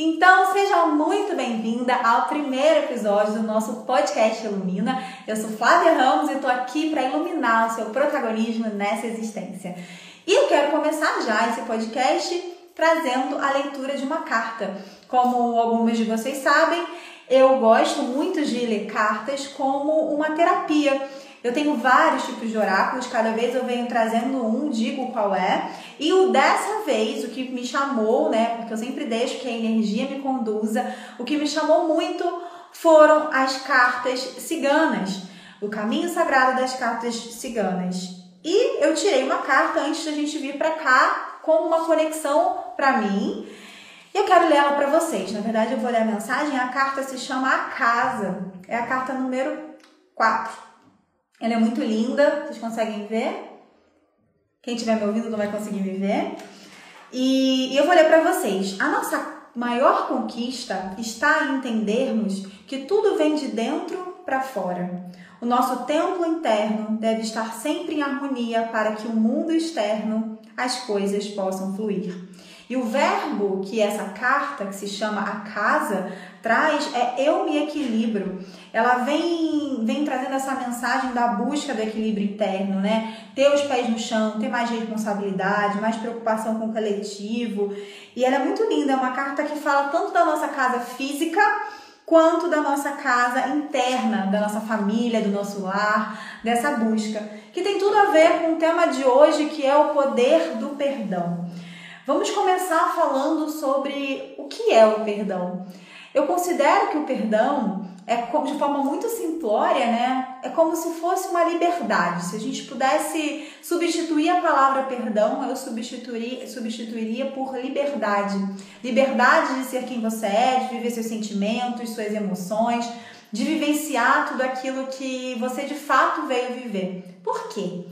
Então, seja muito bem-vinda ao primeiro episódio do nosso podcast Ilumina. Eu sou Flávia Ramos e estou aqui para iluminar o seu protagonismo nessa existência. E eu quero começar já esse podcast trazendo a leitura de uma carta. Como algumas de vocês sabem, eu gosto muito de ler cartas como uma terapia. Eu tenho vários tipos de oráculos, cada vez eu venho trazendo um, digo qual é. E o dessa vez, o que me chamou, né, porque eu sempre deixo que a energia me conduza, o que me chamou muito foram as cartas ciganas, o caminho sagrado das cartas ciganas. E eu tirei uma carta antes da gente vir para cá com uma conexão para mim. E eu quero ler ela para vocês. Na verdade, eu vou ler a mensagem. A carta se chama A Casa. É a carta número 4. Ela é muito linda, vocês conseguem ver? Quem estiver me ouvindo não vai conseguir me ver. E, e eu vou ler para vocês. A nossa maior conquista está em entendermos que tudo vem de dentro para fora. O nosso templo interno deve estar sempre em harmonia para que o mundo externo, as coisas possam fluir. E o verbo que essa carta, que se chama a casa, traz é eu me equilibro. Ela vem, vem trazendo essa mensagem da busca do equilíbrio interno, né? Ter os pés no chão, ter mais responsabilidade, mais preocupação com o coletivo. E ela é muito linda, é uma carta que fala tanto da nossa casa física quanto da nossa casa interna, da nossa família, do nosso lar, dessa busca, que tem tudo a ver com o tema de hoje, que é o poder do perdão. Vamos começar falando sobre o que é o perdão. Eu considero que o perdão é de forma muito simplória, né? É como se fosse uma liberdade. Se a gente pudesse substituir a palavra perdão, eu substituiria, substituiria por liberdade. Liberdade de ser quem você é, de viver seus sentimentos, suas emoções, de vivenciar tudo aquilo que você de fato veio viver. Por quê?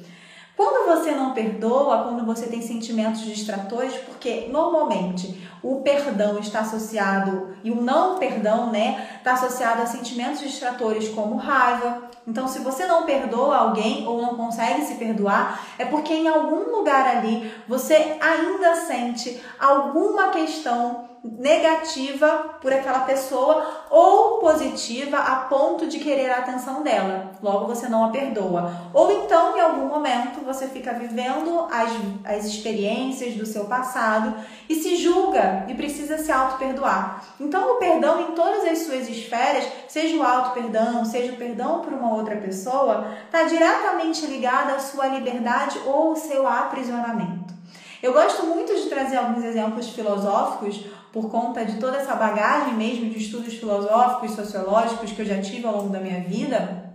Quando você não perdoa, quando você tem sentimentos distratores, porque normalmente o perdão está associado e o não perdão, né, está associado a sentimentos distratores como raiva. Então, se você não perdoa alguém ou não consegue se perdoar, é porque em algum lugar ali você ainda sente alguma questão negativa por aquela pessoa ou positiva a ponto de querer a atenção dela. Logo você não a perdoa. Ou então, em algum momento, você fica vivendo as, as experiências do seu passado e se julga e precisa se auto-perdoar. Então, o perdão em todas as suas esferas, seja o auto-perdão, seja o perdão por uma outra pessoa, está diretamente ligado à sua liberdade ou ao seu aprisionamento. Eu gosto muito de trazer alguns exemplos filosóficos por conta de toda essa bagagem mesmo de estudos filosóficos, sociológicos que eu já tive ao longo da minha vida.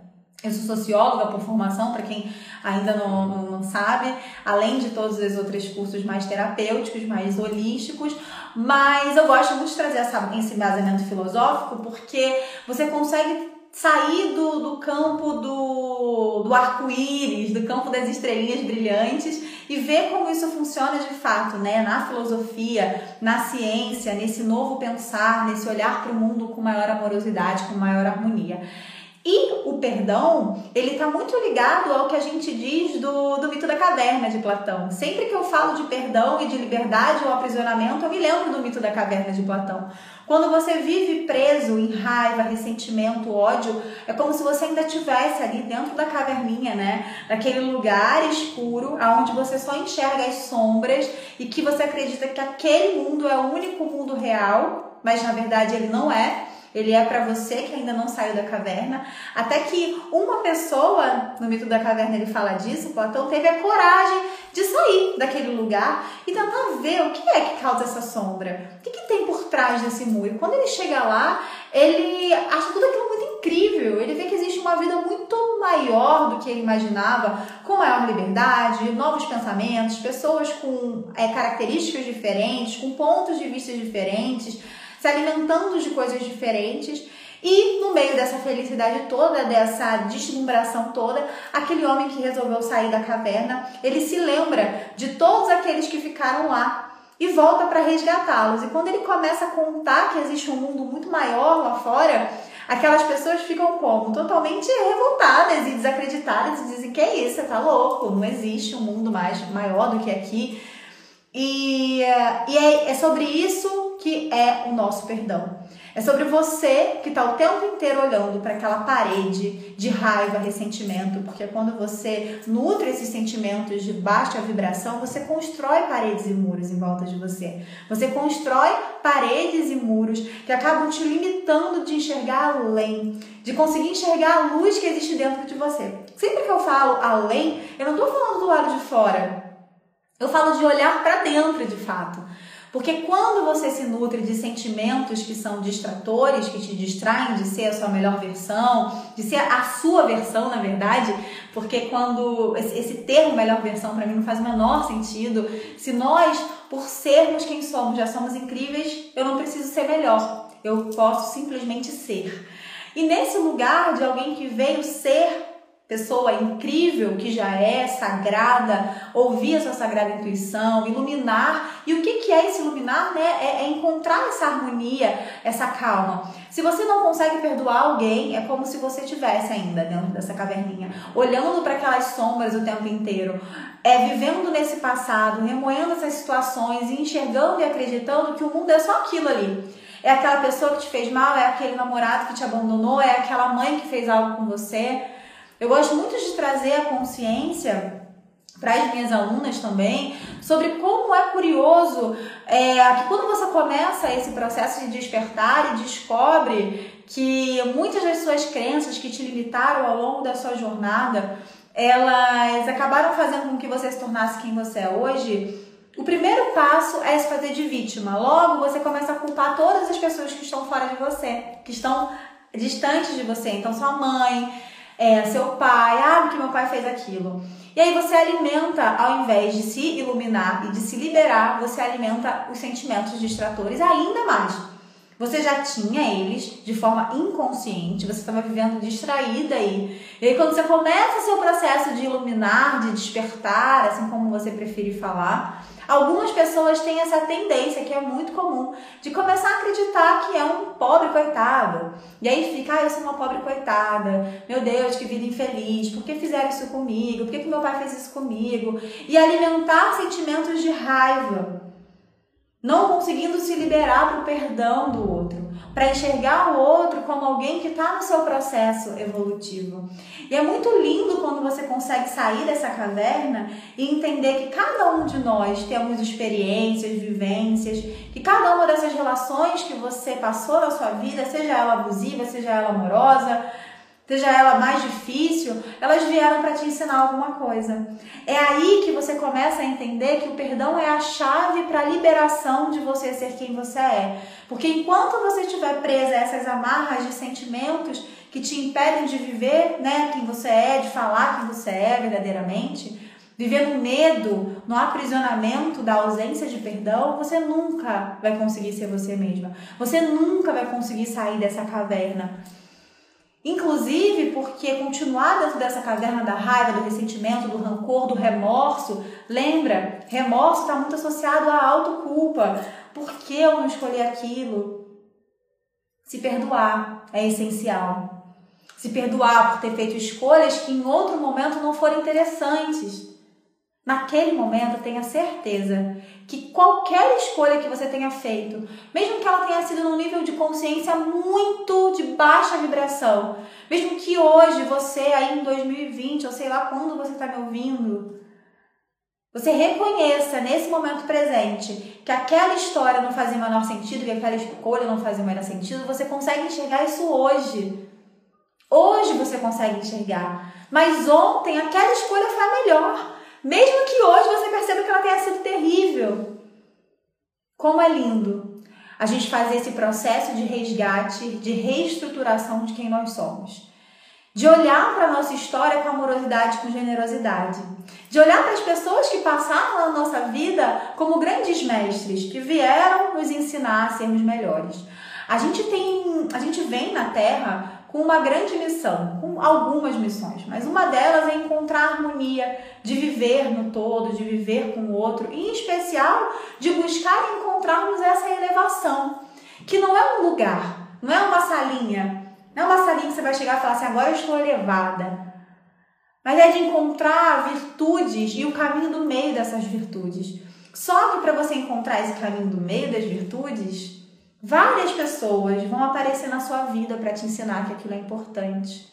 Eu sou socióloga por formação, para quem ainda não, não, não, sabe, além de todos os outros cursos mais terapêuticos, mais holísticos, mas eu gosto muito de trazer essa, esse embasamento filosófico porque você consegue sair do, do campo do, do arco-íris, do campo das estrelinhas brilhantes e ver como isso funciona de fato, né? Na filosofia, na ciência, nesse novo pensar, nesse olhar para o mundo com maior amorosidade, com maior harmonia. E o perdão, ele está muito ligado ao que a gente diz do, do mito da caverna de Platão. Sempre que eu falo de perdão e de liberdade ou aprisionamento, eu me lembro do mito da caverna de Platão. Quando você vive preso em raiva, ressentimento, ódio, é como se você ainda estivesse ali dentro da caverninha, né? Daquele lugar escuro, aonde você só enxerga as sombras e que você acredita que aquele mundo é o único mundo real, mas na verdade ele não é. Ele é para você que ainda não saiu da caverna. Até que uma pessoa, no mito da caverna ele fala disso, Platão teve a coragem de sair daquele lugar e tentar ver o que é que causa essa sombra. O que, que tem por trás desse muro. E quando ele chega lá, ele acha tudo aquilo muito incrível. Ele vê que existe uma vida muito maior do que ele imaginava, com maior liberdade, novos pensamentos, pessoas com é, características diferentes, com pontos de vista diferentes se alimentando de coisas diferentes. E no meio dessa felicidade toda, dessa deslumbração toda, aquele homem que resolveu sair da caverna, ele se lembra de todos aqueles que ficaram lá e volta para resgatá-los. E quando ele começa a contar que existe um mundo muito maior lá fora, aquelas pessoas ficam como? Totalmente revoltadas e desacreditadas e dizem que é isso, você tá louco, não existe um mundo mais maior do que aqui. E, e é, é sobre isso que é o nosso perdão. É sobre você que está o tempo inteiro olhando para aquela parede de raiva, ressentimento, porque quando você nutre esses sentimentos de baixa vibração, você constrói paredes e muros em volta de você. Você constrói paredes e muros que acabam te limitando de enxergar além, de conseguir enxergar a luz que existe dentro de você. Sempre que eu falo além, eu não estou falando do lado de fora. Eu falo de olhar para dentro de fato. Porque quando você se nutre de sentimentos que são distratores, que te distraem de ser a sua melhor versão, de ser a sua versão, na verdade, porque quando esse, termo melhor versão para mim não faz o menor sentido. Se nós, por sermos quem somos, já somos incríveis, eu não preciso ser melhor. Eu posso simplesmente ser. E nesse lugar de alguém que veio ser pessoa incrível que já é sagrada, ouvir a sua sagrada intuição, iluminar. E o que, que é esse iluminar? Né? É, é, encontrar essa harmonia, essa calma. Se você não consegue perdoar alguém, é como se você tivesse ainda dentro dessa caverninha, olhando para aquelas sombras o tempo inteiro, é vivendo nesse passado, remoendo essas situações e enxergando e acreditando que o mundo é só aquilo ali. É aquela pessoa que te fez mal, é aquele namorado que te abandonou, é aquela mãe que fez algo com você. Eu gosto muito de trazer a consciência para as minhas alunas também sobre como é curioso é, que quando você começa esse processo de despertar e descobre que muitas das suas crenças que te limitaram ao longo da sua jornada elas acabaram fazendo com que você se tornasse quem você é hoje. O primeiro passo é se fazer de vítima. Logo, você começa a culpar todas as pessoas que estão fora de você, que estão distantes de você. Então, sua mãe, é, seu pai, ah, porque meu pai fez aquilo. E aí você alimenta, ao invés de se iluminar e de se liberar, você alimenta os sentimentos distratores ainda mais. Você já tinha eles de forma inconsciente, você estava vivendo distraída aí. E aí quando você começa o seu processo de iluminar, de despertar, assim como você preferir falar, Algumas pessoas têm essa tendência, que é muito comum, de começar a acreditar que é um pobre coitado. E aí fica, ah, eu sou uma pobre coitada, meu Deus, que vida infeliz, por que fizeram isso comigo? Por que, que meu pai fez isso comigo? E alimentar sentimentos de raiva, não conseguindo se liberar para o perdão do outro para enxergar o outro como alguém que está no seu processo evolutivo. E é muito lindo quando você consegue sair dessa caverna e entender que cada um de nós temos experiências, vivências, que cada uma dessas relações que você passou na sua vida, seja ela abusiva, seja ela amorosa, seja ela mais difícil, elas vieram para te ensinar alguma coisa. É aí que você começa a entender que o perdão é a chave para a liberação de você ser quem você é. Porque enquanto você estiver presa a essas amarras de sentimentos que te impedem de viver, né, quem você é, de falar quem você é verdadeiramente, viver no medo, no aprisionamento da ausência de perdão, você nunca vai conseguir ser você mesma. Você nunca vai conseguir sair dessa caverna. Inclusive porque continuar dentro dessa caverna da raiva, do ressentimento, do rancor, do remorso, lembra, remorso está muito associado à autoculpa. Por que eu não escolhi aquilo? Se perdoar é essencial. Se perdoar por ter feito escolhas que em outro momento não foram interessantes. Naquele momento, tenha certeza que qualquer escolha que você tenha feito, mesmo que ela tenha sido num nível de consciência muito de baixa vibração, mesmo que hoje você, aí em 2020, ou sei lá quando você está me ouvindo, você reconheça nesse momento presente que aquela história não fazia o menor sentido, que aquela escolha não fazia o menor sentido, você consegue enxergar isso hoje. Hoje você consegue enxergar. Mas ontem aquela escolha foi a melhor. Mesmo que hoje você perceba que ela tenha sido terrível. Como é lindo a gente fazer esse processo de resgate, de reestruturação de quem nós somos. De olhar para a nossa história com amorosidade, com generosidade. De olhar para as pessoas que passaram na nossa vida como grandes mestres, que vieram nos ensinar a sermos melhores. A gente tem, a gente vem na Terra com uma grande missão, com algumas missões, mas uma delas é de viver no todo, de viver com o outro, e em especial de buscar encontrarmos essa elevação, que não é um lugar, não é uma salinha, não é uma salinha que você vai chegar e falar assim, agora eu estou elevada. Mas é de encontrar virtudes e o caminho do meio dessas virtudes. Só que para você encontrar esse caminho do meio das virtudes, várias pessoas vão aparecer na sua vida para te ensinar que aquilo é importante.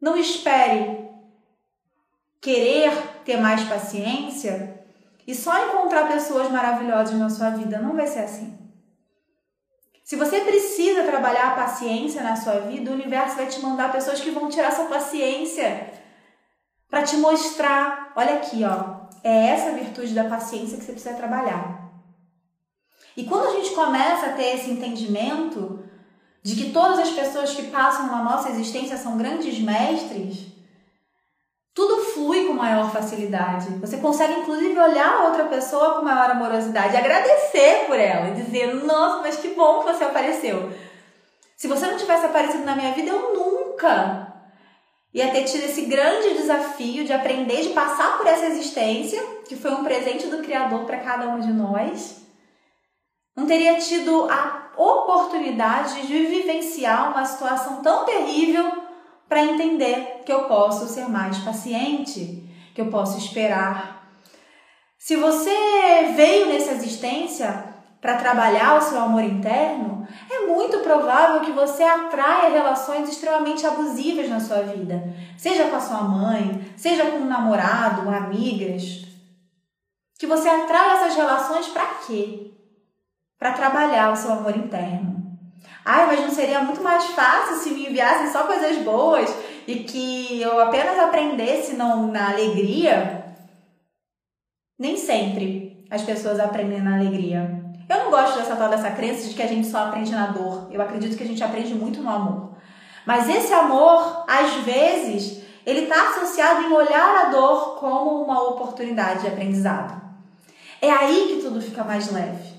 Não espere querer ter mais paciência e só encontrar pessoas maravilhosas na sua vida. Não vai ser assim. Se você precisa trabalhar a paciência na sua vida, o universo vai te mandar pessoas que vão tirar sua paciência para te mostrar, olha aqui, ó, é essa virtude da paciência que você precisa trabalhar. E quando a gente começa a ter esse entendimento de que todas as pessoas que passam na nossa existência são grandes mestres, tudo flui com maior facilidade. Você consegue, inclusive, olhar a outra pessoa com maior amorosidade, agradecer por ela e dizer: Nossa, mas que bom que você apareceu. Se você não tivesse aparecido na minha vida, eu nunca ia ter tido esse grande desafio de aprender, de passar por essa existência, que foi um presente do Criador para cada um de nós. Não teria tido a oportunidade de vivenciar uma situação tão terrível para entender que eu posso ser mais paciente, que eu posso esperar. Se você veio nessa existência para trabalhar o seu amor interno, é muito provável que você atraia relações extremamente abusivas na sua vida, seja com a sua mãe, seja com um namorado, amigas. Que você atraia essas relações para quê? Para trabalhar o seu amor interno. Ai, mas não seria muito mais fácil se me enviassem só coisas boas e que eu apenas aprendesse não na alegria? Nem sempre as pessoas aprendem na alegria. Eu não gosto dessa tal dessa crença de que a gente só aprende na dor. Eu acredito que a gente aprende muito no amor. Mas esse amor, às vezes, ele está associado em olhar a dor como uma oportunidade de aprendizado. É aí que tudo fica mais leve.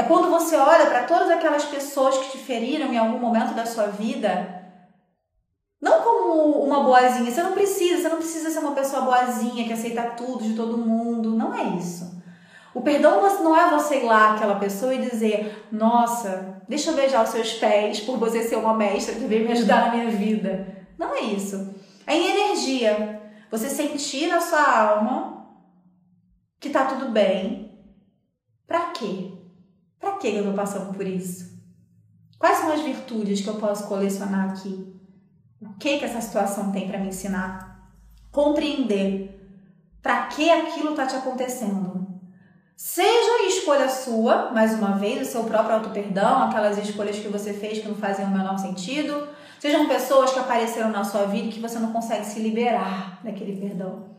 É quando você olha para todas aquelas pessoas que te feriram em algum momento da sua vida, não como uma boazinha. Você não precisa, você não precisa ser uma pessoa boazinha que aceita tudo de todo mundo. Não é isso. O perdão não é você ir lá aquela pessoa e dizer: Nossa, deixa eu beijar os seus pés por você ser uma mestra que veio me ajudar na minha vida. Não é isso. É em energia. Você sentir na sua alma que tá tudo bem. Pra quê? Que eu estou passando por isso? Quais são as virtudes que eu posso colecionar aqui? O que que essa situação tem para me ensinar? Compreender para que aquilo está te acontecendo. Seja escolha sua, mais uma vez, o seu próprio auto-perdão, aquelas escolhas que você fez que não faziam o menor sentido. Sejam pessoas que apareceram na sua vida e que você não consegue se liberar daquele perdão.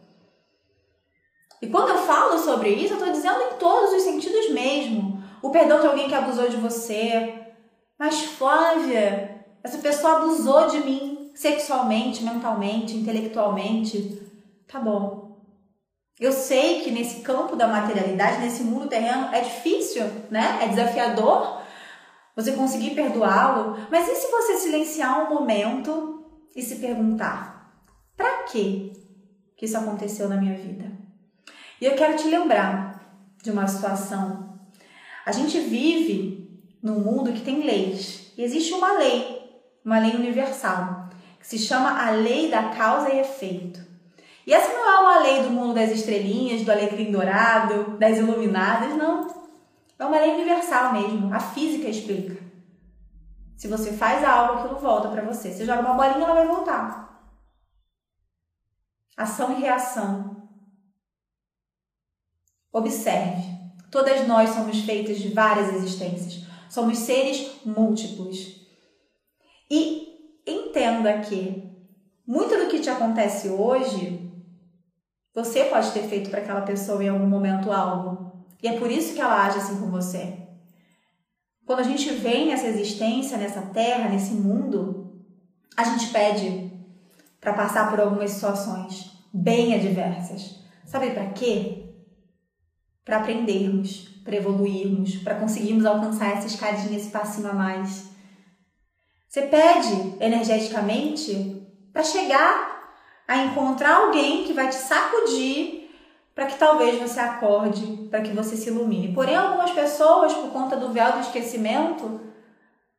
E quando eu falo sobre isso, eu estou dizendo em todos os sentidos mesmo o perdão de alguém que abusou de você. Mas Flávia, essa pessoa abusou de mim sexualmente, mentalmente, intelectualmente. Tá bom. Eu sei que nesse campo da materialidade, nesse mundo terreno, é difícil, né? É desafiador você conseguir perdoá-lo. Mas e se você silenciar um momento e se perguntar: para que que isso aconteceu na minha vida? E eu quero te lembrar de uma situação a gente vive num mundo que tem leis. E existe uma lei, uma lei universal, que se chama a lei da causa e efeito. E essa não é uma lei do mundo das estrelinhas, do alecrim dourado, das iluminadas, não. É uma lei universal mesmo. A física explica. Se você faz algo, aquilo volta para você. Você joga uma bolinha, ela vai voltar. Ação e reação. Observe. Todas nós somos feitas de várias existências. Somos seres múltiplos. E entenda que muito do que te acontece hoje, você pode ter feito para aquela pessoa em algum momento algo. E é por isso que ela age assim com você. Quando a gente vem nessa existência, nessa terra, nesse mundo, a gente pede para passar por algumas situações bem adversas. Sabe para quê? Para aprendermos, para evoluirmos, para conseguirmos alcançar essa escadinha, esse passinho a mais. Você pede energeticamente para chegar a encontrar alguém que vai te sacudir para que talvez você acorde, para que você se ilumine. Porém, algumas pessoas, por conta do véu do esquecimento,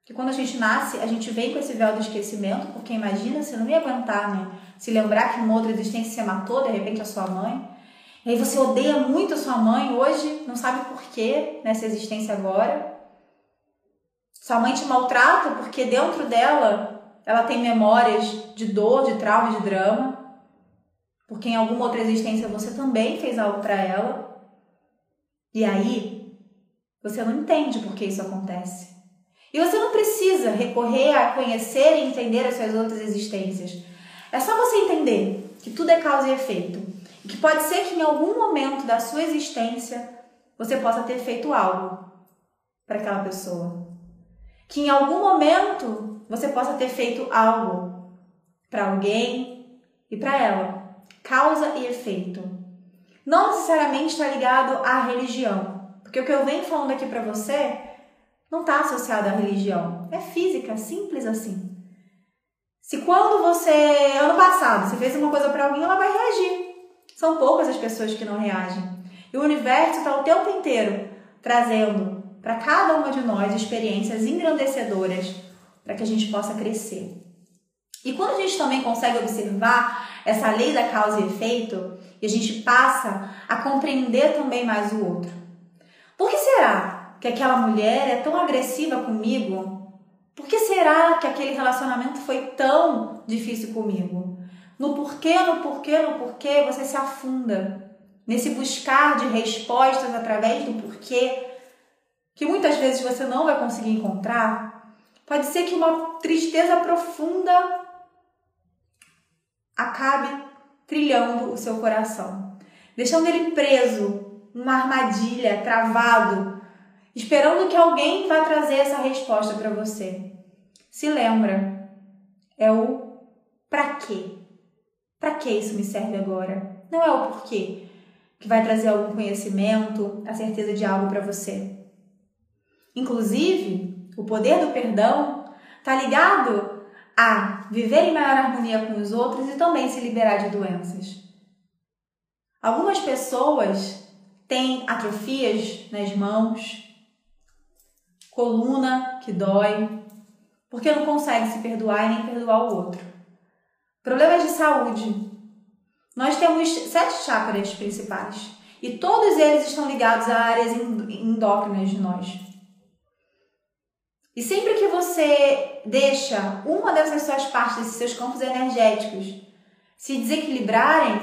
que quando a gente nasce, a gente vem com esse véu do esquecimento, porque imagina, você não ia aguentar, né? Se lembrar que numa outra existência você matou, de repente, a sua mãe. E aí você odeia muito a sua mãe hoje, não sabe por quê nessa existência agora. Sua mãe te maltrata porque dentro dela ela tem memórias de dor, de trauma, de drama. Porque em alguma outra existência você também fez algo para ela. E aí você não entende por que isso acontece. E você não precisa recorrer a conhecer e entender as suas outras existências. É só você entender que tudo é causa e efeito. Que pode ser que em algum momento da sua existência você possa ter feito algo para aquela pessoa. Que em algum momento você possa ter feito algo para alguém e para ela. Causa e efeito. Não necessariamente está ligado à religião. Porque o que eu venho falando aqui para você não está associado à religião. É física, simples assim. Se quando você, ano passado, você fez uma coisa para alguém, ela vai reagir. São poucas as pessoas que não reagem. E o universo está o tempo inteiro trazendo para cada uma de nós experiências engrandecedoras para que a gente possa crescer. E quando a gente também consegue observar essa lei da causa e efeito, e a gente passa a compreender também mais o outro. Por que será que aquela mulher é tão agressiva comigo por que será que aquele relacionamento foi tão difícil comigo? No porquê, no porquê, no porquê, você se afunda nesse buscar de respostas através do porquê, que muitas vezes você não vai conseguir encontrar. Pode ser que uma tristeza profunda acabe trilhando o seu coração, deixando ele preso numa armadilha, travado, esperando que alguém vá trazer essa resposta para você. Se lembra, é o para quê? Para que isso me serve agora? Não é o porquê que vai trazer algum conhecimento, a certeza de algo para você. Inclusive, o poder do perdão está ligado a viver em maior harmonia com os outros e também se liberar de doenças. Algumas pessoas têm atrofias nas mãos, coluna que dói, porque não consegue se perdoar e nem perdoar o outro. Problemas de saúde. Nós temos sete chakras principais e todos eles estão ligados a áreas endócrinas de nós. E sempre que você deixa uma dessas suas partes, seus campos energéticos, se desequilibrarem,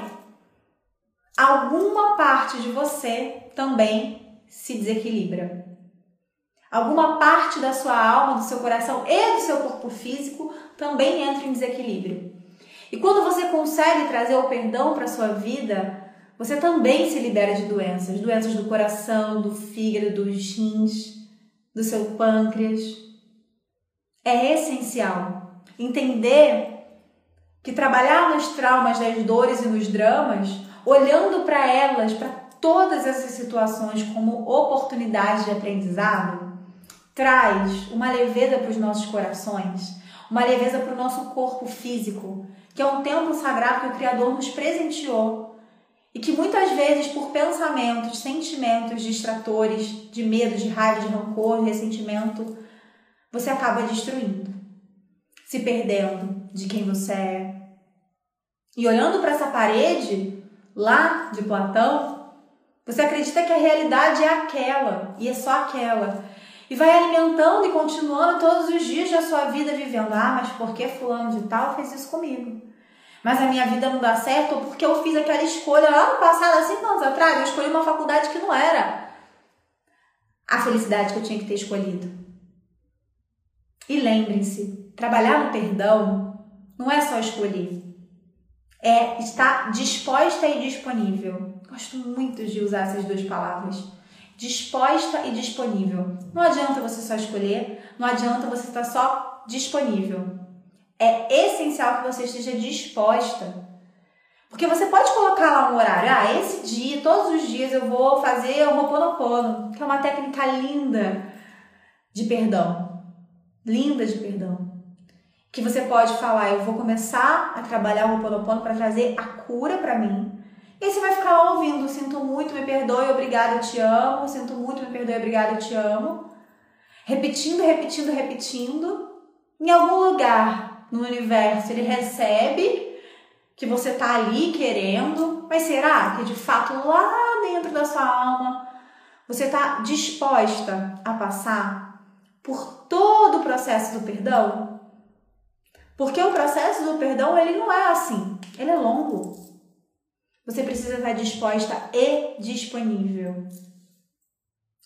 alguma parte de você também se desequilibra. Alguma parte da sua alma, do seu coração e do seu corpo físico também entra em desequilíbrio. E quando você consegue trazer o perdão para a sua vida, você também se libera de doenças, doenças do coração, do fígado, dos rins, do seu pâncreas. É essencial entender que trabalhar nos traumas, nas dores e nos dramas, olhando para elas, para todas essas situações como oportunidades de aprendizado, traz uma leveza para os nossos corações, uma leveza para o nosso corpo físico, que é um templo sagrado que o Criador nos presenteou e que muitas vezes, por pensamentos, sentimentos distratores, de medo, de raiva, de rancor, de ressentimento, você acaba destruindo, se perdendo de quem você é. E olhando para essa parede lá de Platão, você acredita que a realidade é aquela e é só aquela e vai alimentando e continuando todos os dias da sua vida vivendo. Ah, mas por que fulano de tal fez isso comigo? Mas a minha vida não dá certo porque eu fiz aquela escolha lá no passado, há cinco anos atrás, eu escolhi uma faculdade que não era a felicidade que eu tinha que ter escolhido. E lembrem-se, trabalhar no perdão não é só escolher, é estar disposta e disponível. Gosto muito de usar essas duas palavras disposta e disponível. Não adianta você só escolher, não adianta você estar só disponível. É essencial que você esteja disposta. Porque você pode colocar lá um horário, ah, esse dia, todos os dias eu vou fazer o Ho'oponopono, que é uma técnica linda de perdão. Linda de perdão. Que você pode falar, eu vou começar a trabalhar o Ho'oponopono para trazer a cura para mim, e aí você vai ficar ouvindo, sinto muito, me perdoe, obrigado, eu te amo, sinto muito, me perdoe, obrigado, eu te amo. Repetindo, repetindo, repetindo. Em algum lugar no universo ele recebe que você tá ali querendo, mas será que de fato lá dentro da sua alma você está disposta a passar por todo o processo do perdão? Porque o processo do perdão ele não é assim, ele é longo. Você precisa estar disposta e disponível.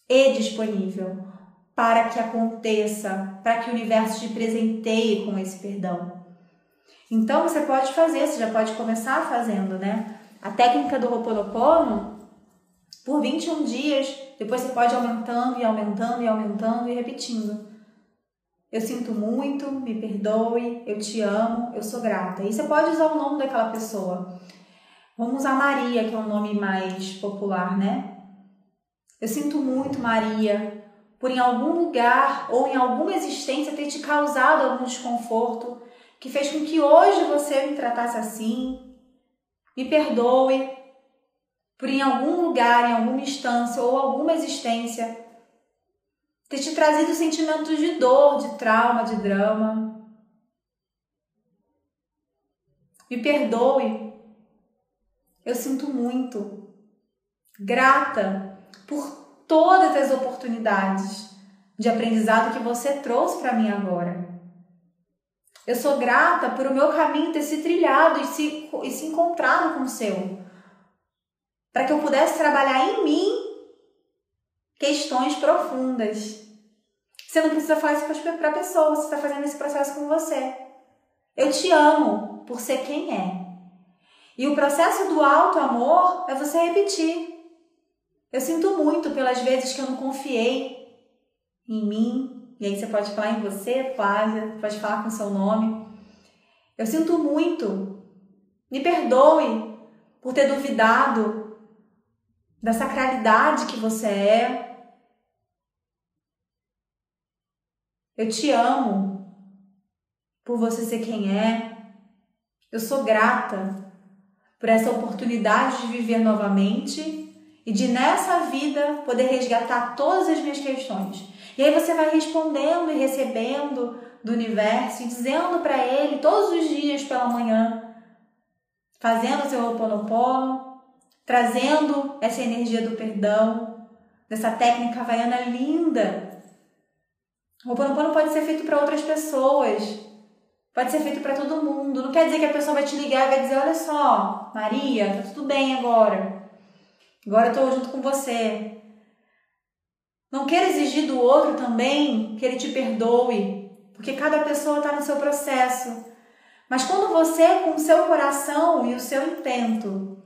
E disponível para que aconteça, para que o universo te presenteie com esse perdão. Então você pode fazer, você já pode começar fazendo, né? A técnica do Ho'oponopono por 21 dias, depois você pode aumentando e aumentando e aumentando e repetindo. Eu sinto muito, me perdoe, eu te amo, eu sou grata. E você pode usar o nome daquela pessoa. Vamos usar Maria, que é um nome mais popular, né? Eu sinto muito, Maria, por em algum lugar ou em alguma existência ter te causado algum desconforto que fez com que hoje você me tratasse assim. Me perdoe por em algum lugar, em alguma instância ou alguma existência ter te trazido sentimentos de dor, de trauma, de drama. Me perdoe. Eu sinto muito. Grata por todas as oportunidades de aprendizado que você trouxe para mim agora. Eu sou grata por o meu caminho ter se trilhado e se, e se encontrado com o seu. Para que eu pudesse trabalhar em mim questões profundas. Você não precisa falar isso para a pessoa, você está fazendo esse processo com você. Eu te amo por ser quem é. E o processo do alto amor é você repetir. Eu sinto muito pelas vezes que eu não confiei em mim, e aí você pode falar em você, Flávia, pode falar com seu nome. Eu sinto muito. Me perdoe por ter duvidado da sacralidade que você é. Eu te amo por você ser quem é. Eu sou grata por essa oportunidade de viver novamente e de nessa vida poder resgatar todas as minhas questões e aí você vai respondendo e recebendo do universo e dizendo para ele todos os dias pela manhã, fazendo seu Ho'oponopono, trazendo essa energia do perdão, dessa técnica havaiana linda. O Ho'oponopono pode ser feito para outras pessoas, pode ser feito para todo mundo. Não quer dizer que a pessoa vai te ligar e vai dizer: Olha só, Maria, tá tudo bem agora. Agora eu estou junto com você. Não queira exigir do outro também que ele te perdoe, porque cada pessoa está no seu processo. Mas quando você, com o seu coração e o seu intento,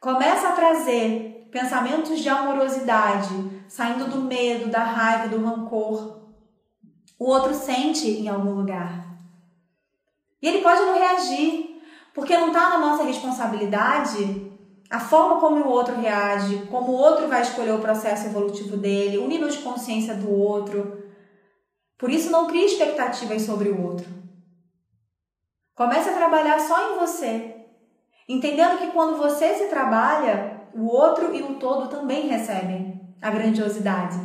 começa a trazer pensamentos de amorosidade, saindo do medo, da raiva, do rancor, o outro sente em algum lugar. E ele pode não reagir, porque não está na nossa responsabilidade a forma como o outro reage, como o outro vai escolher o processo evolutivo dele, o nível de consciência do outro. Por isso, não crie expectativas sobre o outro. Comece a trabalhar só em você, entendendo que quando você se trabalha, o outro e o todo também recebem a grandiosidade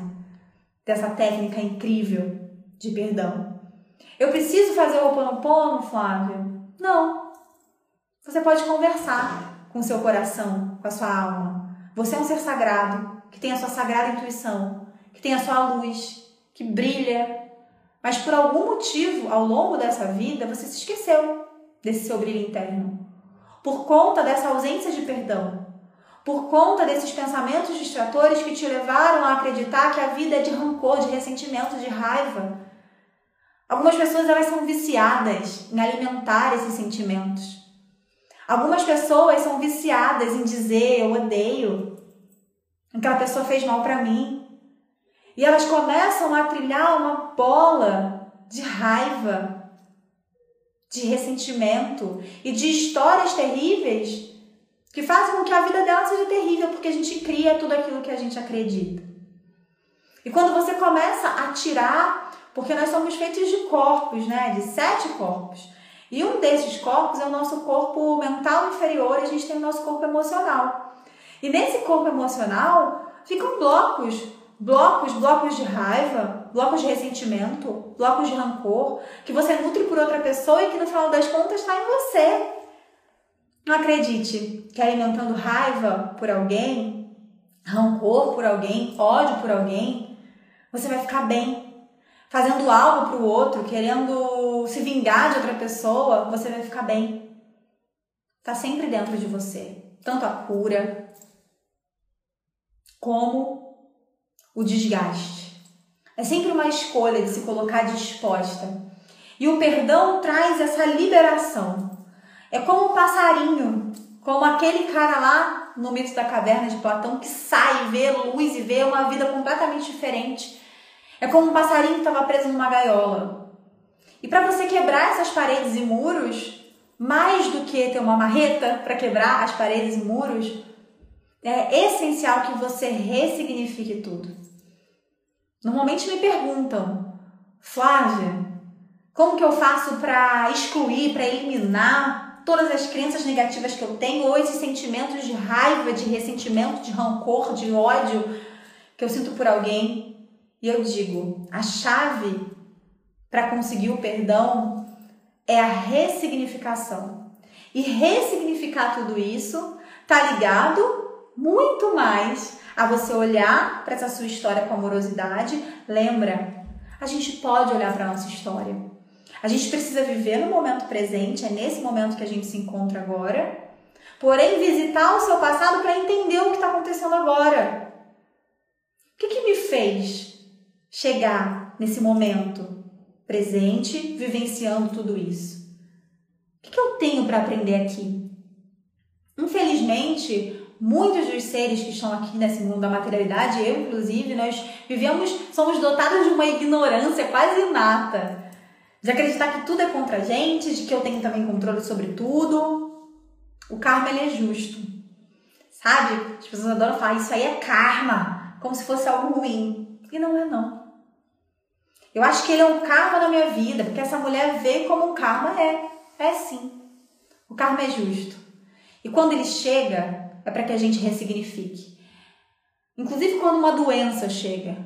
dessa técnica incrível de perdão. Eu preciso fazer o Ho'oponopono, Flávio? Não. Você pode conversar com seu coração, com a sua alma. Você é um ser sagrado, que tem a sua sagrada intuição, que tem a sua luz, que brilha. Mas por algum motivo, ao longo dessa vida, você se esqueceu desse seu brilho interno. Por conta dessa ausência de perdão. Por conta desses pensamentos distratores que te levaram a acreditar que a vida é de rancor, de ressentimento, de raiva. Algumas pessoas elas são viciadas em alimentar esses sentimentos. Algumas pessoas são viciadas em dizer eu odeio, aquela pessoa fez mal para mim. E elas começam a trilhar uma bola de raiva, de ressentimento e de histórias terríveis que fazem com que a vida dela seja terrível, porque a gente cria tudo aquilo que a gente acredita. E quando você começa a tirar, porque nós somos feitos de corpos, né? De sete corpos. E um desses corpos é o nosso corpo mental inferior, a gente tem o nosso corpo emocional. E nesse corpo emocional ficam blocos, blocos, blocos de raiva, blocos de ressentimento, blocos de rancor, que você nutre por outra pessoa e que no final das contas está em você. Não acredite que alimentando raiva por alguém, rancor por alguém, ódio por alguém, você vai ficar bem. Fazendo algo para o outro, querendo se vingar de outra pessoa, você vai ficar bem. Tá sempre dentro de você, tanto a cura como o desgaste. É sempre uma escolha de se colocar disposta. E o perdão traz essa liberação. É como um passarinho, como aquele cara lá no mito da caverna de Platão que sai, vê luz e vê uma vida completamente diferente. É como um passarinho que estava preso numa gaiola. E para você quebrar essas paredes e muros, mais do que ter uma marreta para quebrar as paredes e muros, é essencial que você ressignifique tudo. Normalmente me perguntam, Flávia, como que eu faço para excluir, para eliminar todas as crenças negativas que eu tenho ou esses sentimentos de raiva, de ressentimento, de rancor, de ódio que eu sinto por alguém? E eu digo, a chave para conseguir o perdão é a ressignificação. E ressignificar tudo isso tá ligado muito mais a você olhar para essa sua história com amorosidade. Lembra, a gente pode olhar para nossa história. A gente precisa viver no momento presente, é nesse momento que a gente se encontra agora. Porém, visitar o seu passado para entender o que está acontecendo agora. O que, que me fez chegar nesse momento presente, vivenciando tudo isso? O que, eu tenho para aprender aqui? Infelizmente, muitos dos seres que estão aqui nesse mundo da materialidade, eu inclusive, nós vivemos, somos dotados de uma ignorância quase inata, de acreditar que tudo é contra a gente, de que eu tenho também controle sobre tudo. O karma ele é justo, sabe? As pessoas adoram falar isso aí é karma, como se fosse algo ruim, e não é não. Eu acho que ele é um karma na minha vida, porque essa mulher vê como um karma é, é sim. O karma é justo. E quando ele chega, é para que a gente ressignifique. Inclusive quando uma doença chega,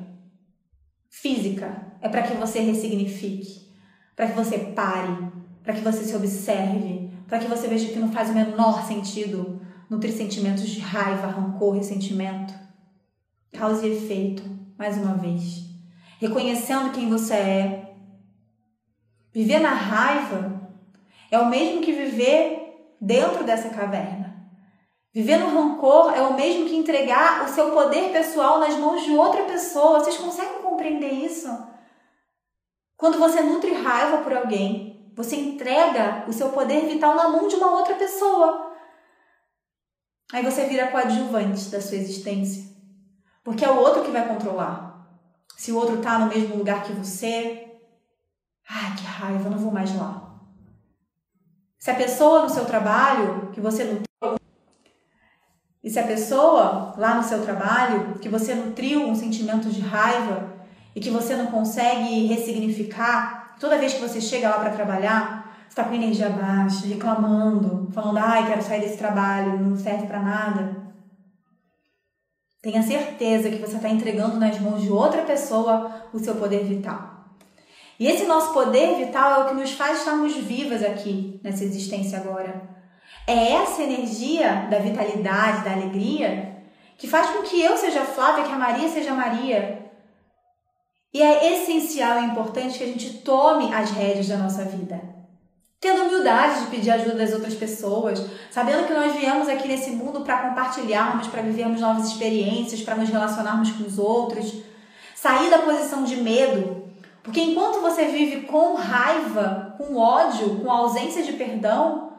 física, é para que você ressignifique, para que você pare, para que você se observe, para que você veja que não faz o menor sentido nutrir sentimentos de raiva, rancor, ressentimento. Causa e efeito, mais uma vez. Reconhecendo quem você é. Viver na raiva é o mesmo que viver dentro dessa caverna. Viver no rancor é o mesmo que entregar o seu poder pessoal nas mãos de outra pessoa. Vocês conseguem compreender isso? Quando você nutre raiva por alguém, você entrega o seu poder vital na mão de uma outra pessoa. Aí você vira coadjuvante da sua existência. Porque é o outro que vai controlar. Se o outro está no mesmo lugar que você, ai que raiva, não vou mais lá. Se a pessoa no seu trabalho que você nutre e se a pessoa lá no seu trabalho, que você nutriu um sentimento de raiva e que você não consegue ressignificar, toda vez que você chega lá para trabalhar, você está com energia baixa, reclamando, falando, ai, quero sair desse trabalho, não serve para nada. Tenha certeza que você está entregando nas mãos de outra pessoa o seu poder vital. E esse nosso poder vital é o que nos faz estarmos vivas aqui nessa existência agora. É essa energia da vitalidade, da alegria, que faz com que eu seja Flávia, que a Maria seja Maria. E é essencial e importante que a gente tome as rédeas da nossa vida. Tendo humildade de pedir ajuda das outras pessoas, sabendo que nós viemos aqui nesse mundo para compartilharmos, para vivermos novas experiências, para nos relacionarmos com os outros. Sair da posição de medo, porque enquanto você vive com raiva, com ódio, com ausência de perdão,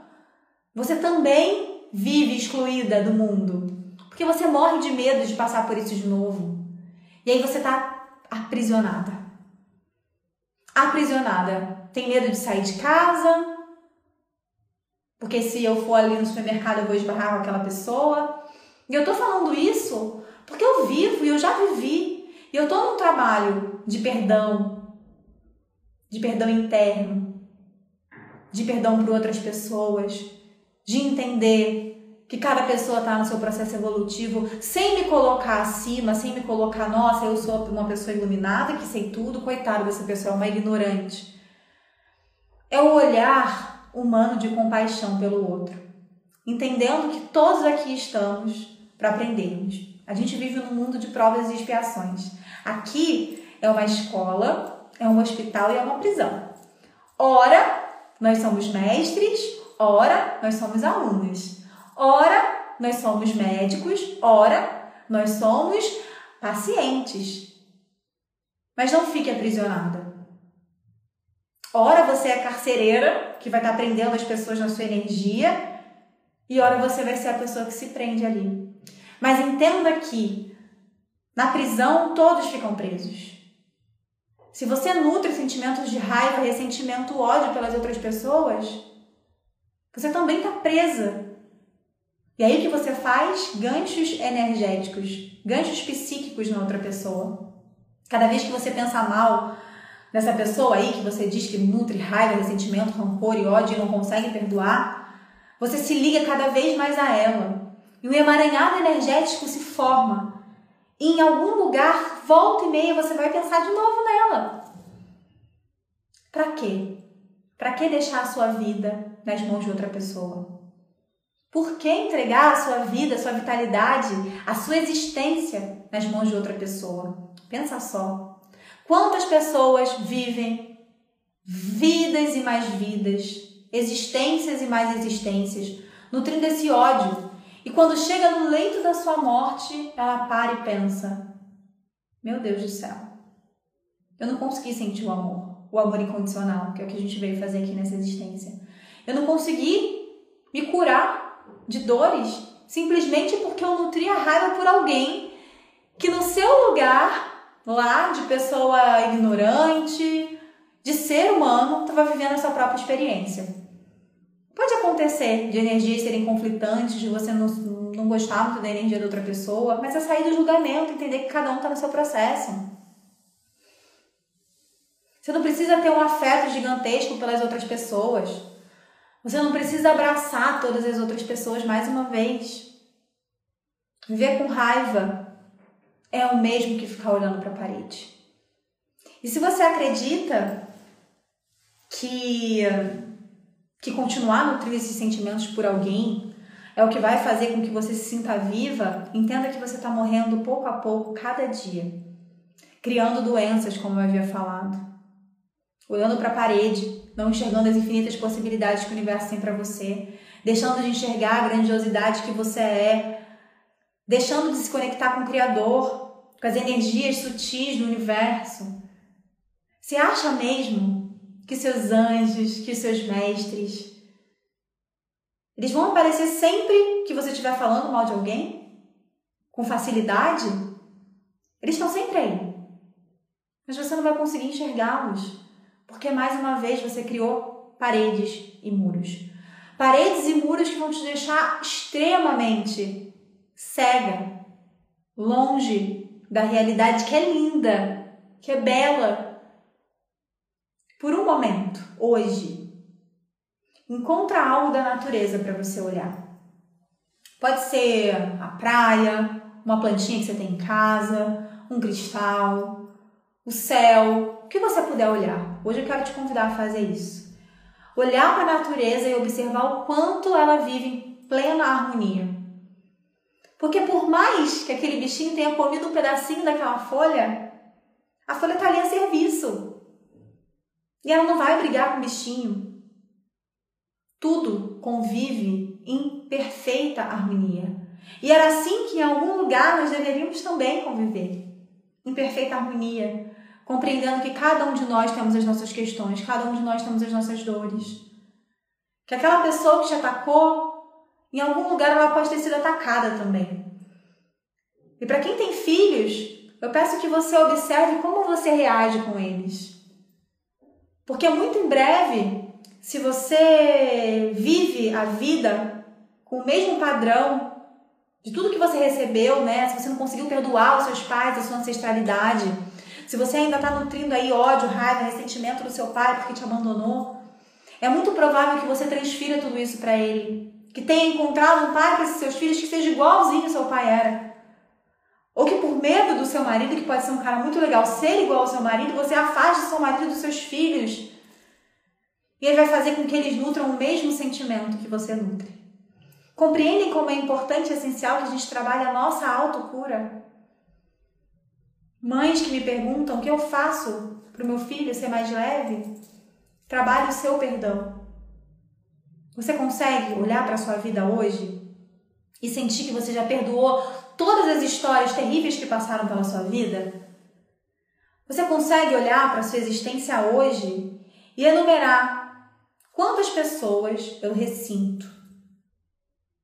você também vive excluída do mundo. Porque você morre de medo de passar por isso de novo. E aí você está aprisionada. Aprisionada. Tem medo de sair de casa. Porque se eu for ali no supermercado eu vou esbarrar com aquela pessoa. E eu tô falando isso porque eu vivo e eu já vivi. E eu tô num trabalho de perdão, de perdão interno, de perdão por outras pessoas, de entender que cada pessoa está no seu processo evolutivo, sem me colocar acima, sem me colocar, nossa, eu sou uma pessoa iluminada que sei tudo, coitado dessa pessoa, é uma ignorante. É o olhar humano de compaixão pelo outro. entendendo que todos aqui estamos para aprendermos. A gente vive num mundo de provas e expiações. Aqui é uma escola, é um hospital e é uma prisão. Ora, nós somos mestres, ora, nós somos alunos. Ora, nós somos médicos, ora, nós somos pacientes. Mas não fique aprisionada. Ora, você é carcereira, que vai estar prendendo as pessoas na sua energia, e ora, você vai ser a pessoa que se prende ali. Mas entenda que na prisão todos ficam presos. Se você nutre sentimentos de raiva, ressentimento, ódio pelas outras pessoas, você também está presa. E aí o que você faz? Ganchos energéticos, ganchos psíquicos na outra pessoa. Cada vez que você pensa mal nessa pessoa aí que você diz que nutre raiva, ressentimento, rancor e ódio e não consegue perdoar, você se liga cada vez mais a ela. E um emaranhado energético se forma. E em algum lugar, volta e meia, você vai pensar de novo nela. Para quê? Para que deixar a sua vida nas mãos de outra pessoa? Por que entregar a sua vida, a sua vitalidade, a sua existência nas mãos de outra pessoa? Pensa só. Quantas pessoas vivem vidas e mais vidas, existências e mais existências, nutrindo esse ódio, e quando chega no leito da sua morte, ela para e pensa: Meu Deus do céu, eu não consegui sentir o amor, o amor incondicional, que é o que a gente veio fazer aqui nessa existência. Eu não consegui me curar de dores simplesmente porque eu nutri a raiva por alguém que no seu lugar, lá de pessoa ignorante, de ser humano, estava vivendo a sua própria experiência. Pode acontecer de energias serem conflitantes, de você não, não gostar muito da energia da outra pessoa, mas é sair do julgamento, entender que cada um está no seu processo. Você não precisa ter um afeto gigantesco pelas outras pessoas. Você não precisa abraçar todas as outras pessoas mais uma vez. Viver com raiva é o mesmo que ficar olhando para a parede. E se você acredita que que continuar nutrindo esses sentimentos por alguém é o que vai fazer com que você se sinta viva, entenda que você está morrendo pouco a pouco, cada dia, criando doenças, como eu havia falado, olhando para a parede, não enxergando as infinitas possibilidades que o universo tem para você, deixando de enxergar a grandiosidade que você é, deixando de se conectar com o Criador, com as energias sutis do universo. Você acha mesmo que seus anjos, que seus mestres, eles vão aparecer sempre que você estiver falando mal de alguém? Com facilidade? Eles estão sempre aí. Mas você não vai conseguir enxergá-los, porque mais uma vez você criou paredes e muros. Paredes e muros que vão te deixar extremamente cega, longe da realidade que é linda, que é bela, por um momento, hoje, encontra algo da natureza para você olhar. Pode ser a praia, uma plantinha que você tem em casa, um cristal, o céu, o que você puder olhar. Hoje eu quero te convidar a fazer isso. Olhar para a natureza e observar o quanto ela vive em plena harmonia. Porque por mais que aquele bichinho tenha comido um pedacinho daquela folha, a folha está ali a serviço. E ela não vai brigar com o bichinho. Tudo convive em perfeita harmonia. E era assim que em algum lugar nós deveríamos também conviver. Em perfeita harmonia, compreendendo que cada um de nós temos as nossas questões, cada um de nós temos as nossas dores. Que aquela pessoa que te atacou, em algum lugar ela pode ter sido atacada também. E para quem tem filhos, eu peço que você observe como você reage com eles. Porque muito em breve, se você vive a vida com o mesmo padrão de tudo que você recebeu, né? Se você não conseguiu perdoar os seus pais, a sua ancestralidade, se você ainda está nutrindo aí ódio, raiva, ressentimento do seu pai porque te abandonou, é muito provável que você transfira tudo isso para ele. Que tenha encontrado um pai para esses seus filhos que seja igualzinho ao seu pai era. Ou que por medo do seu marido, que pode ser um cara muito legal, ser igual ao seu marido, você afaste seu marido dos seus filhos. E ele vai fazer com que eles nutram o mesmo sentimento que você nutre. Compreendem como é importante e essencial que a gente trabalhe a nossa autocura? Mães que me perguntam o que eu faço para o meu filho ser mais leve? Trabalhe o seu perdão. Você consegue olhar para a sua vida hoje e sentir que você já perdoou todas as histórias terríveis que passaram pela sua vida? Você consegue olhar para a sua existência hoje e enumerar quantas pessoas eu ressinto?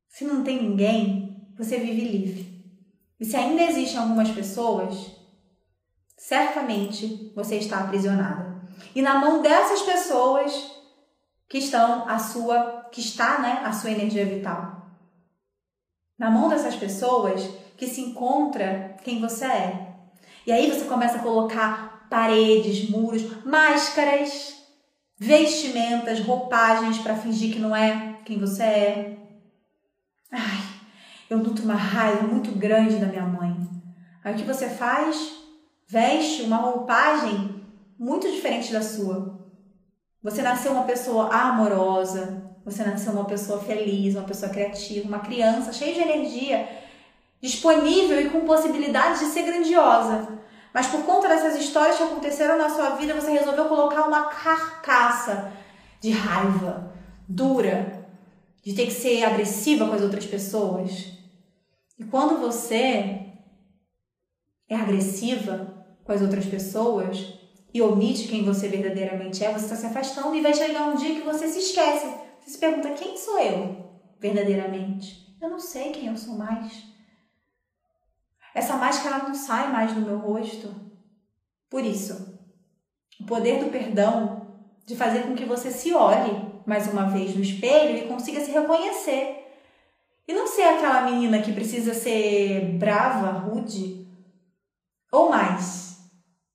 Se não tem ninguém, você vive livre. E se ainda existem algumas pessoas, certamente você está aprisionada. E na mão dessas pessoas que estão a sua, que está, né, a sua energia vital. Na mão dessas pessoas que se encontra quem você é. E aí você começa a colocar paredes, muros, máscaras, vestimentas, roupagens para fingir que não é quem você é. Ai, eu nutro uma raiva muito grande da minha mãe. Aí o que você faz? Veste uma roupagem muito diferente da sua. Você nasceu uma pessoa amorosa, você nasceu uma pessoa feliz, uma pessoa criativa, uma criança cheia de energia, disponível e com possibilidade de ser grandiosa. Mas por conta dessas histórias que aconteceram na sua vida, você resolveu colocar uma carcaça de raiva dura, de ter que ser agressiva com as outras pessoas. E quando você é agressiva com as outras pessoas e omite quem você verdadeiramente é, você está se afastando e vai chegar um dia que você se esquece. Você se pergunta: quem sou eu verdadeiramente? Eu não sei quem eu sou mais. Essa máscara não sai mais do meu rosto. Por isso, o poder do perdão de fazer com que você se olhe mais uma vez no espelho e consiga se reconhecer. E não ser aquela menina que precisa ser brava, rude, ou mais,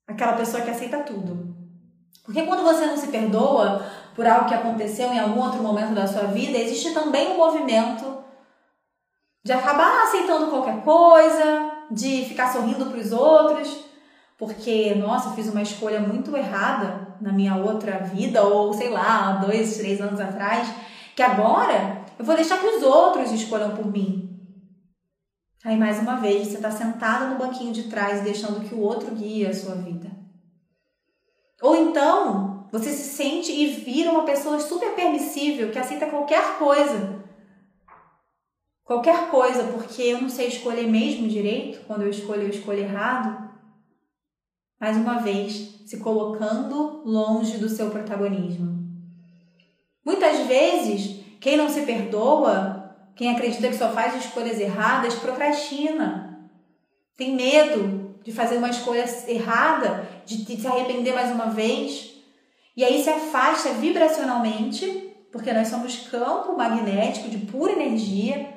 aquela pessoa que aceita tudo. Porque quando você não se perdoa por algo que aconteceu em algum outro momento da sua vida, existe também um movimento de acabar aceitando qualquer coisa, de ficar sorrindo para os outros, porque, nossa, fiz uma escolha muito errada na minha outra vida, ou sei lá, dois, três anos atrás, que agora eu vou deixar que os outros escolham por mim. Aí, mais uma vez, você está sentado no banquinho de trás, deixando que o outro guie a sua vida. Ou então, você se sente e vira uma pessoa super permissível, que aceita qualquer coisa. Qualquer coisa, porque eu não sei escolher mesmo direito, quando eu escolho, eu escolho errado mais uma vez, se colocando longe do seu protagonismo. Muitas vezes, quem não se perdoa, quem acredita que só faz escolhas erradas, procrastina. Tem medo de fazer uma escolha errada, de, se arrepender mais uma vez. E aí se afasta vibracionalmente, porque nós somos campo magnético de pura energia.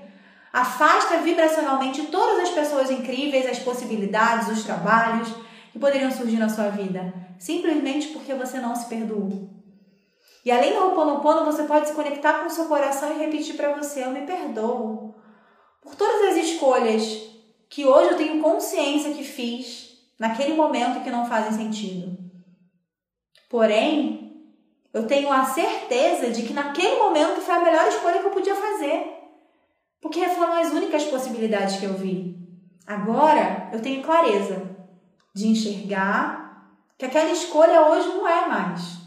Afasta vibracionalmente todas as pessoas incríveis, as possibilidades, os trabalhos, que poderiam surgir na sua vida, simplesmente porque você não se perdoou. E além do Ho'oponopono, você pode se conectar com o seu coração e repetir para você: Eu me perdoo por todas as escolhas que hoje eu tenho consciência que fiz naquele momento que não fazem sentido. Porém, eu tenho a certeza de que naquele momento foi a melhor escolha que eu podia fazer. Porque foram as únicas possibilidades que eu vi. Agora eu tenho clareza de enxergar que aquela escolha hoje não é mais,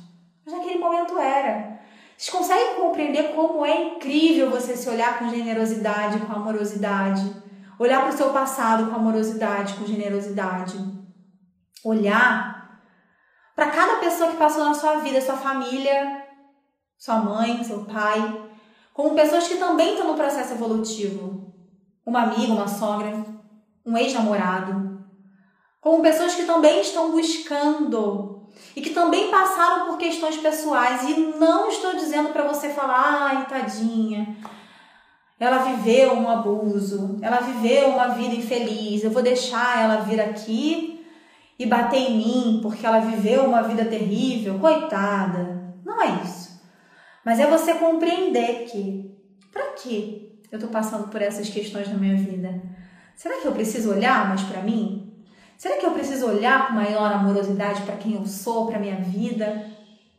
mas naquele momento era. Vocês conseguem compreender como é incrível você se olhar com generosidade, com amorosidade, olhar para o seu passado com amorosidade, com generosidade, olhar para cada pessoa que passou na sua vida, sua família, sua mãe, seu pai, como pessoas que também estão no processo evolutivo. Uma amiga, uma sogra, um ex-namorado, como pessoas que também estão buscando e que também passaram por questões pessoais. E não estou dizendo para você falar, ai, tadinha, ela viveu um abuso, ela viveu uma vida infeliz, eu vou deixar ela vir aqui e bater em mim porque ela viveu uma vida terrível, coitada. Não é isso. Mas é você compreender que, para que eu estou passando por essas questões na minha vida? Será que eu preciso olhar mais para mim? Será que eu preciso olhar com maior amorosidade para quem eu sou, para minha vida?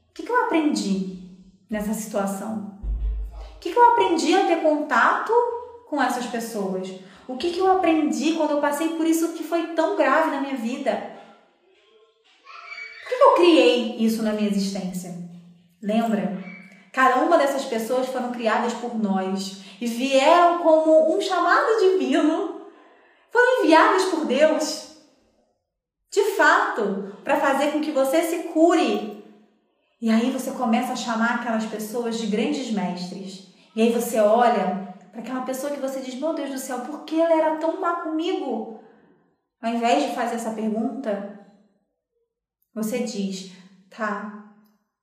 O que, que eu aprendi nessa situação? O que, que eu aprendi a ter contato com essas pessoas? O que, que eu aprendi quando eu passei por isso que foi tão grave na minha vida? Que eu criei isso na minha existência? Lembra? Cada uma dessas pessoas foram criadas por nós e vieram como um chamado divino. Foram enviadas por Deus. De fato, para fazer com que você se cure. E aí você começa a chamar aquelas pessoas de grandes mestres. E aí você olha para aquela pessoa que você diz: Meu Deus do céu, por que ela era tão má comigo? Ao invés de fazer essa pergunta, você diz: Tá,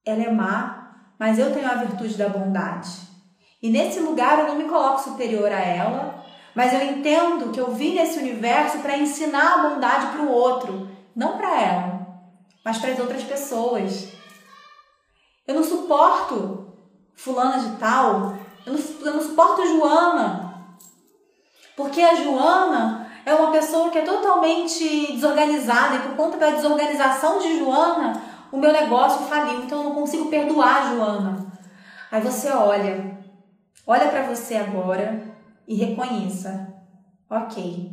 ela é má, mas eu tenho a virtude da bondade. E nesse lugar eu não me coloco superior a ela, mas eu entendo que eu vim nesse universo para ensinar a bondade para o outro, não para ela, mas para as outras pessoas. Eu não suporto fulana de tal, eu não, eu não suporto Joana, porque a Joana é uma pessoa que é totalmente desorganizada e por conta da desorganização de Joana, o meu negócio faliu, então eu não consigo perdoar Joana. Aí você olha, olha para você agora e reconheça. Ok,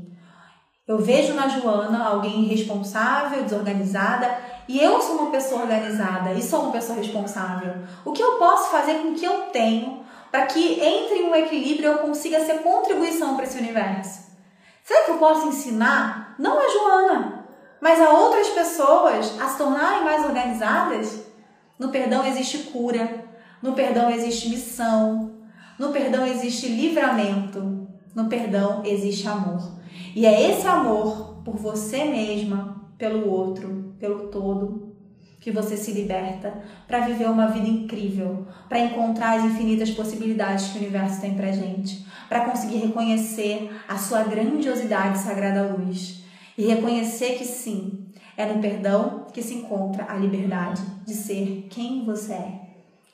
eu vejo na Joana alguém irresponsável, desorganizada, e eu sou uma pessoa organizada e sou uma pessoa responsável. O que eu posso fazer com o que eu tenho para que entre um equilíbrio e eu consiga ser contribuição para esse universo? Será que eu posso ensinar, não a Joana, mas a outras pessoas a se tornarem mais organizadas? No perdão existe cura, no perdão existe missão, no perdão existe livramento, no perdão existe amor. E é esse amor por você mesma, pelo outro, pelo todo, que você se liberta para viver uma vida incrível, para encontrar as infinitas possibilidades que o universo tem pra gente, para conseguir reconhecer a sua grandiosidade sagrada luz e reconhecer que sim, é no perdão que se encontra a liberdade de ser quem você é.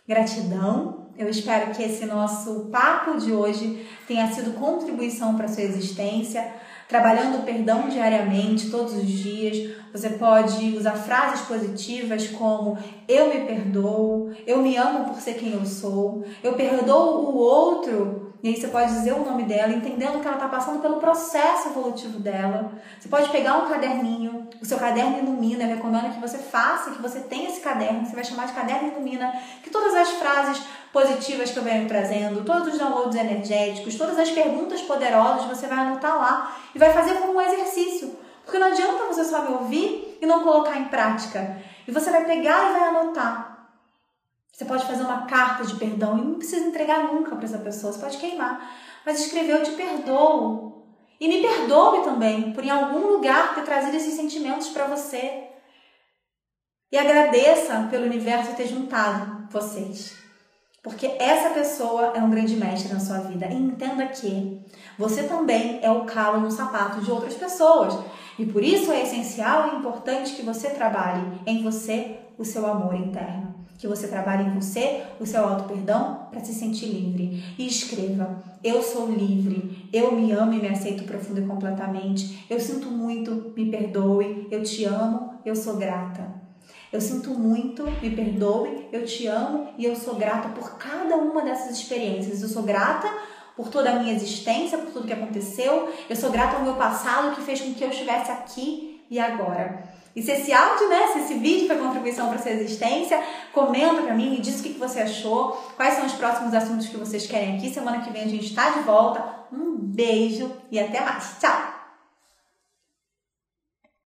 Gratidão. Eu espero que esse nosso papo de hoje tenha sido contribuição para sua existência trabalhando o perdão diariamente, todos os dias. Você pode usar frases positivas como eu me perdoo, eu me amo por ser quem eu sou, eu perdoo o outro. E aí você pode dizer o nome dela, entendendo que ela está passando pelo processo evolutivo dela. Você pode pegar um caderninho, o seu caderno ilumina, eu recomendo que você faça, que você tenha esse caderno, você vai chamar de caderno ilumina, que todas as frases positivas que eu venho trazendo, todos os downloads energéticos, todas as perguntas poderosas, você vai anotar lá e vai fazer como um exercício. Porque não adianta você só me ouvir e não colocar em prática. E você vai pegar e vai anotar. Você pode fazer uma carta de perdão e não precisa entregar nunca para essa pessoa, você pode queimar. Mas escrever eu te perdoo. E me perdoe também por em algum lugar ter trazido esses sentimentos para você. E agradeça pelo universo ter juntado vocês. Porque essa pessoa é um grande mestre na sua vida. E entenda que você também é o calo no sapato de outras pessoas. E por isso é essencial e importante que você trabalhe em você o seu amor interno. Que você trabalhe em você o seu auto-perdão para se sentir livre. E escreva: Eu sou livre, eu me amo e me aceito profundo e completamente. Eu sinto muito, me perdoe, eu te amo, eu sou grata. Eu sinto muito, me perdoe, eu te amo e eu sou grata por cada uma dessas experiências. Eu sou grata por toda a minha existência, por tudo que aconteceu. Eu sou grata ao meu passado que fez com que eu estivesse aqui e agora. E se esse áudio, né, se esse vídeo foi contribuição para sua existência, comenta para mim, me diz o que você achou, quais são os próximos assuntos que vocês querem aqui. Semana que vem a gente está de volta. Um beijo e até mais. Tchau!